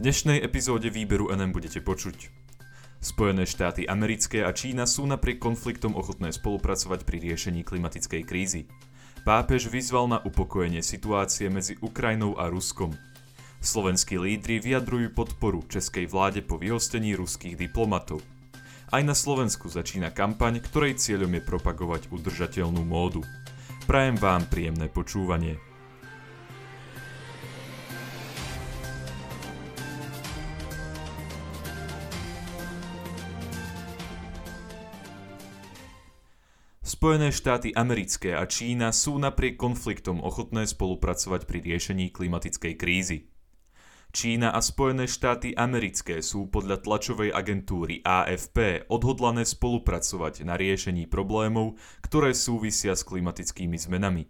V dnešnej epizóde výberu NM budete počuť. Spojené štáty americké a Čína sú napriek konfliktom ochotné spolupracovať pri riešení klimatickej krízy. Pápež vyzval na upokojenie situácie medzi Ukrajinou a Ruskom. Slovenskí lídry vyjadrujú podporu českej vláde po vyhostení ruských diplomatov. Aj na Slovensku začína kampaň, ktorej cieľom je propagovať udržateľnú módu. Prajem vám príjemné počúvanie. Spojené štáty americké a Čína sú napriek konfliktom ochotné spolupracovať pri riešení klimatickej krízy. Čína a Spojené štáty americké sú podľa tlačovej agentúry AFP odhodlané spolupracovať na riešení problémov, ktoré súvisia s klimatickými zmenami.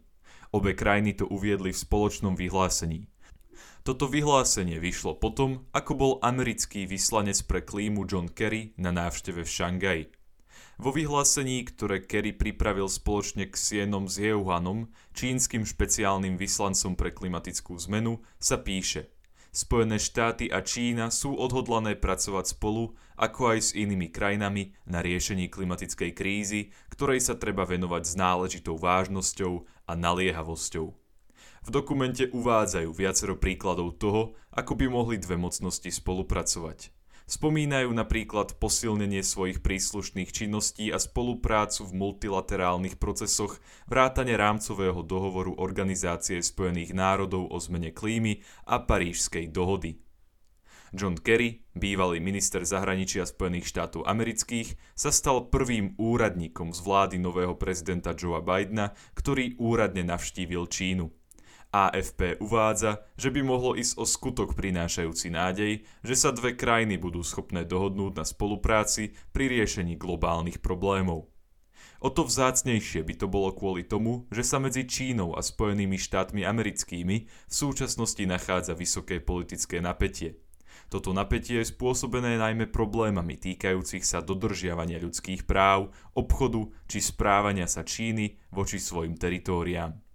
Obe krajiny to uviedli v spoločnom vyhlásení. Toto vyhlásenie vyšlo potom, ako bol americký vyslanec pre klímu John Kerry na návšteve v Šangaji. Vo vyhlásení, ktoré Kerry pripravil spoločne k Sienom s Jeuhanom, čínskym špeciálnym vyslancom pre klimatickú zmenu, sa píše Spojené štáty a Čína sú odhodlané pracovať spolu, ako aj s inými krajinami, na riešení klimatickej krízy, ktorej sa treba venovať s náležitou vážnosťou a naliehavosťou. V dokumente uvádzajú viacero príkladov toho, ako by mohli dve mocnosti spolupracovať – Spomínajú napríklad posilnenie svojich príslušných činností a spoluprácu v multilaterálnych procesoch vrátane rámcového dohovoru Organizácie spojených národov o zmene klímy a Parížskej dohody. John Kerry, bývalý minister zahraničia Spojených štátov amerických, sa stal prvým úradníkom z vlády nového prezidenta Joea Bidena, ktorý úradne navštívil Čínu. AFP uvádza, že by mohlo ísť o skutok prinášajúci nádej, že sa dve krajiny budú schopné dohodnúť na spolupráci pri riešení globálnych problémov. O to vzácnejšie by to bolo kvôli tomu, že sa medzi Čínou a Spojenými štátmi americkými v súčasnosti nachádza vysoké politické napätie. Toto napätie je spôsobené najmä problémami týkajúcich sa dodržiavania ľudských práv, obchodu či správania sa Číny voči svojim teritóriám.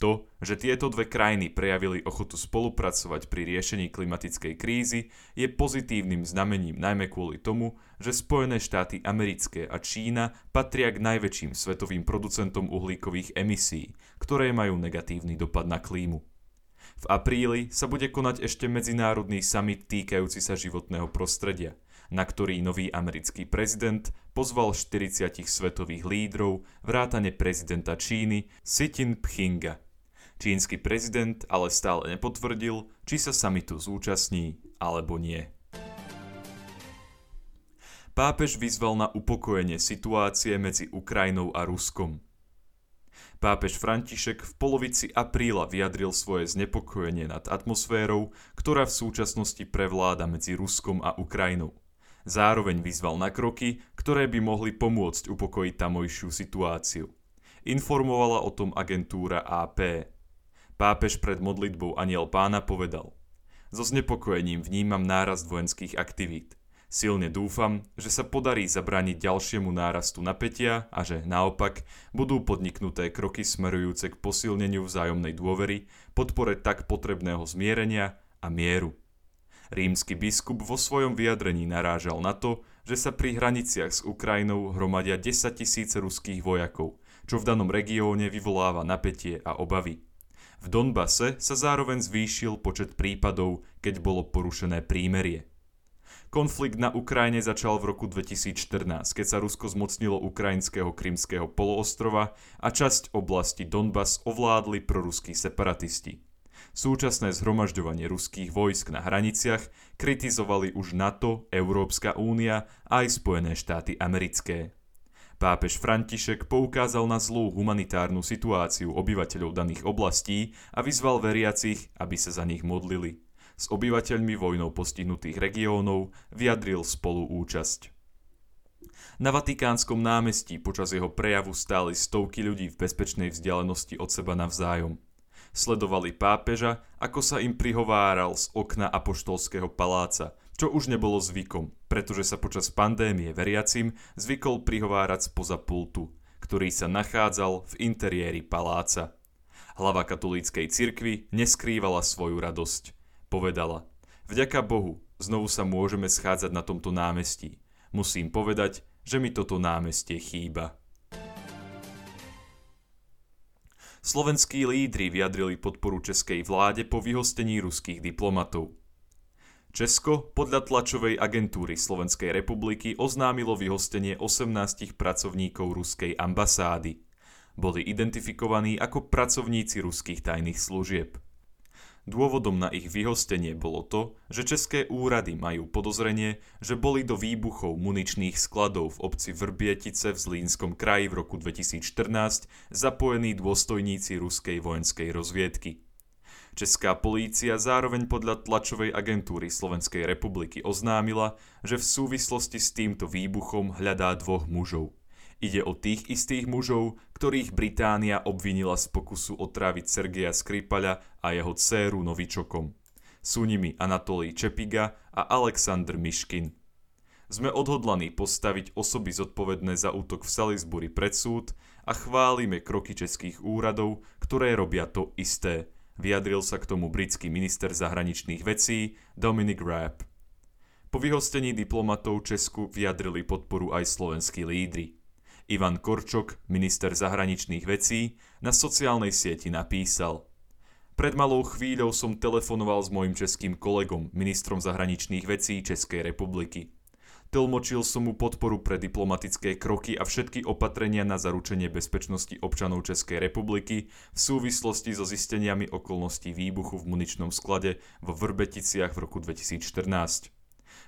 To, že tieto dve krajiny prejavili ochotu spolupracovať pri riešení klimatickej krízy, je pozitívnym znamením najmä kvôli tomu, že Spojené štáty americké a Čína patria k najväčším svetovým producentom uhlíkových emisí, ktoré majú negatívny dopad na klímu. V apríli sa bude konať ešte medzinárodný summit týkajúci sa životného prostredia, na ktorý nový americký prezident pozval 40 svetových lídrov vrátane prezidenta Číny Xi Jinpinga. Čínsky prezident ale stále nepotvrdil, či sa samitu zúčastní alebo nie. Pápež vyzval na upokojenie situácie medzi Ukrajinou a Ruskom. Pápež František v polovici apríla vyjadril svoje znepokojenie nad atmosférou, ktorá v súčasnosti prevláda medzi Ruskom a Ukrajinou. Zároveň vyzval na kroky, ktoré by mohli pomôcť upokojiť tamojšiu situáciu. Informovala o tom agentúra AP. Pápež pred modlitbou Aniel pána povedal So znepokojením vnímam nárast vojenských aktivít. Silne dúfam, že sa podarí zabrániť ďalšiemu nárastu napätia a že naopak budú podniknuté kroky smerujúce k posilneniu vzájomnej dôvery, podpore tak potrebného zmierenia a mieru. Rímsky biskup vo svojom vyjadrení narážal na to, že sa pri hraniciach s Ukrajinou hromadia 10 tisíce ruských vojakov, čo v danom regióne vyvoláva napätie a obavy. V Donbase sa zároveň zvýšil počet prípadov, keď bolo porušené prímerie. Konflikt na Ukrajine začal v roku 2014, keď sa Rusko zmocnilo ukrajinského krymského poloostrova a časť oblasti Donbas ovládli proruskí separatisti. Súčasné zhromažďovanie ruských vojsk na hraniciach kritizovali už NATO, Európska únia a aj Spojené štáty americké. Pápež František poukázal na zlú humanitárnu situáciu obyvateľov daných oblastí a vyzval veriacich, aby sa za nich modlili. S obyvateľmi vojnou postihnutých regiónov vyjadril spoluúčasť. Na Vatikánskom námestí počas jeho prejavu stáli stovky ľudí v bezpečnej vzdialenosti od seba navzájom. Sledovali pápeža, ako sa im prihováral z okna apoštolského paláca, čo už nebolo zvykom, pretože sa počas pandémie veriacim zvykol prihovárať spoza pultu, ktorý sa nachádzal v interiéri paláca. Hlava katolíckej cirkvi neskrývala svoju radosť. Povedala, Vďaka Bohu, znovu sa môžeme schádzať na tomto námestí. Musím povedať, že mi toto námestie chýba. Slovenskí lídri vyjadrili podporu českej vláde po vyhostení ruských diplomatov. Česko podľa tlačovej agentúry Slovenskej republiky oznámilo vyhostenie 18 pracovníkov ruskej ambasády. Boli identifikovaní ako pracovníci ruských tajných služieb. Dôvodom na ich vyhostenie bolo to, že české úrady majú podozrenie, že boli do výbuchov muničných skladov v obci Vrbietice v Zlínskom kraji v roku 2014 zapojení dôstojníci ruskej vojenskej rozviedky. Česká polícia zároveň podľa tlačovej agentúry Slovenskej republiky oznámila, že v súvislosti s týmto výbuchom hľadá dvoch mužov. Ide o tých istých mužov, ktorých Británia obvinila z pokusu otráviť Sergeja Skripaľa a jeho dceru Novičokom. Sú nimi Anatolij Čepiga a Aleksandr Miškin. Sme odhodlaní postaviť osoby zodpovedné za útok v Salisbury pred súd a chválime kroky českých úradov, ktoré robia to isté – Vyjadril sa k tomu britský minister zahraničných vecí Dominic Raab. Po vyhostení diplomatov Česku vyjadrili podporu aj slovenskí lídry. Ivan Korčok, minister zahraničných vecí, na sociálnej sieti napísal Pred malou chvíľou som telefonoval s mojim českým kolegom, ministrom zahraničných vecí Českej republiky. Tlmočil som mu podporu pre diplomatické kroky a všetky opatrenia na zaručenie bezpečnosti občanov Českej republiky v súvislosti so zisteniami okolností výbuchu v muničnom sklade vo Vrbeticiach v roku 2014.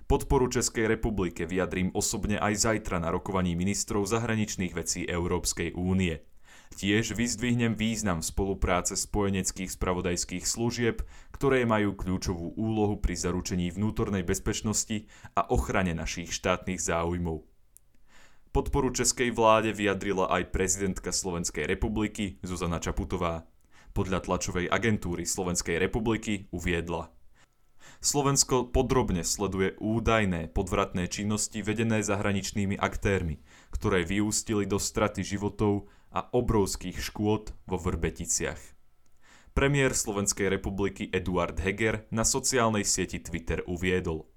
Podporu Českej republike vyjadrím osobne aj zajtra na rokovaní ministrov zahraničných vecí Európskej únie. Tiež vyzdvihnem význam spolupráce spojeneckých spravodajských služieb, ktoré majú kľúčovú úlohu pri zaručení vnútornej bezpečnosti a ochrane našich štátnych záujmov. Podporu českej vláde vyjadrila aj prezidentka Slovenskej republiky Zuzana Čaputová. Podľa tlačovej agentúry Slovenskej republiky uviedla. Slovensko podrobne sleduje údajné podvratné činnosti vedené zahraničnými aktérmi, ktoré vyústili do straty životov a obrovských škôd vo Vrbeticiach. Premiér Slovenskej republiky Eduard Heger na sociálnej sieti Twitter uviedol.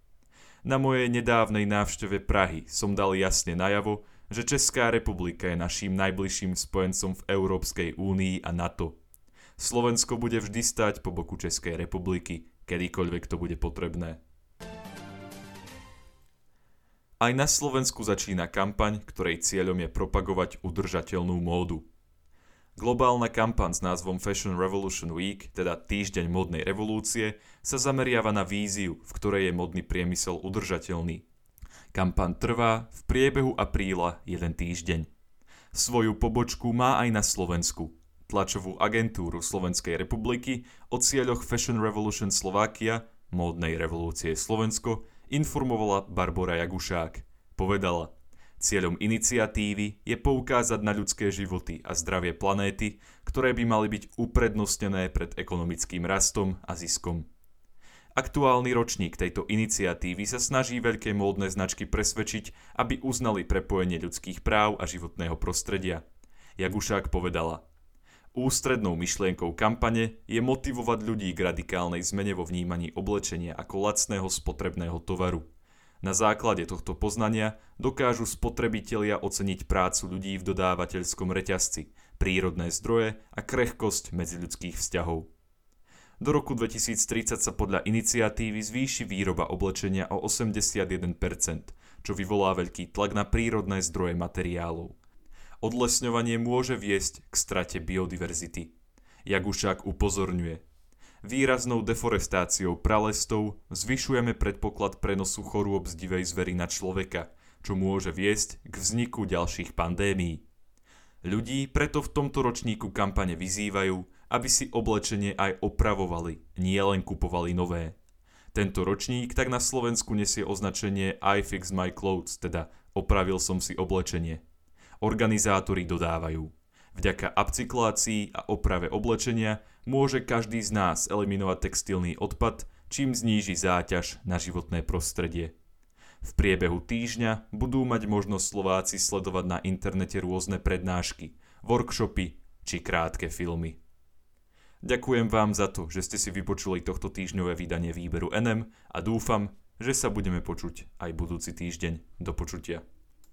Na mojej nedávnej návšteve Prahy som dal jasne najavo, že Česká republika je naším najbližším spojencom v Európskej únii a NATO. Slovensko bude vždy stať po boku Českej republiky, kedykoľvek to bude potrebné. Aj na Slovensku začína kampaň, ktorej cieľom je propagovať udržateľnú módu. Globálna kampaň s názvom Fashion Revolution Week, teda Týždeň modnej revolúcie, sa zameriava na víziu, v ktorej je modný priemysel udržateľný. Kampaň trvá v priebehu apríla jeden týždeň. Svoju pobočku má aj na Slovensku. Tlačovú agentúru Slovenskej republiky o cieľoch Fashion Revolution Slovakia, módnej revolúcie Slovensko, informovala Barbara Jagušák. Povedala, cieľom iniciatívy je poukázať na ľudské životy a zdravie planéty, ktoré by mali byť uprednostnené pred ekonomickým rastom a ziskom. Aktuálny ročník tejto iniciatívy sa snaží veľké módne značky presvedčiť, aby uznali prepojenie ľudských práv a životného prostredia. Jagušák povedala – Ústrednou myšlienkou kampane je motivovať ľudí k radikálnej zmene vo vnímaní oblečenia ako lacného spotrebného tovaru. Na základe tohto poznania dokážu spotrebitelia oceniť prácu ľudí v dodávateľskom reťazci, prírodné zdroje a krehkosť medziľudských vzťahov. Do roku 2030 sa podľa iniciatívy zvýši výroba oblečenia o 81%, čo vyvolá veľký tlak na prírodné zdroje materiálov. Odlesňovanie môže viesť k strate biodiverzity. Jagušák upozorňuje. Výraznou deforestáciou pralestov zvyšujeme predpoklad prenosu chorôb z divej zvery na človeka, čo môže viesť k vzniku ďalších pandémií. Ľudí preto v tomto ročníku kampane vyzývajú, aby si oblečenie aj opravovali, nie len kupovali nové. Tento ročník tak na Slovensku nesie označenie I fix my clothes, teda opravil som si oblečenie. Organizátori dodávajú. Vďaka upcyklácii a oprave oblečenia môže každý z nás eliminovať textilný odpad, čím zníži záťaž na životné prostredie. V priebehu týždňa budú mať možnosť Slováci sledovať na internete rôzne prednášky, workshopy či krátke filmy. Ďakujem vám za to, že ste si vypočuli tohto týždňové vydanie výberu NM a dúfam, že sa budeme počuť aj budúci týždeň. Do počutia.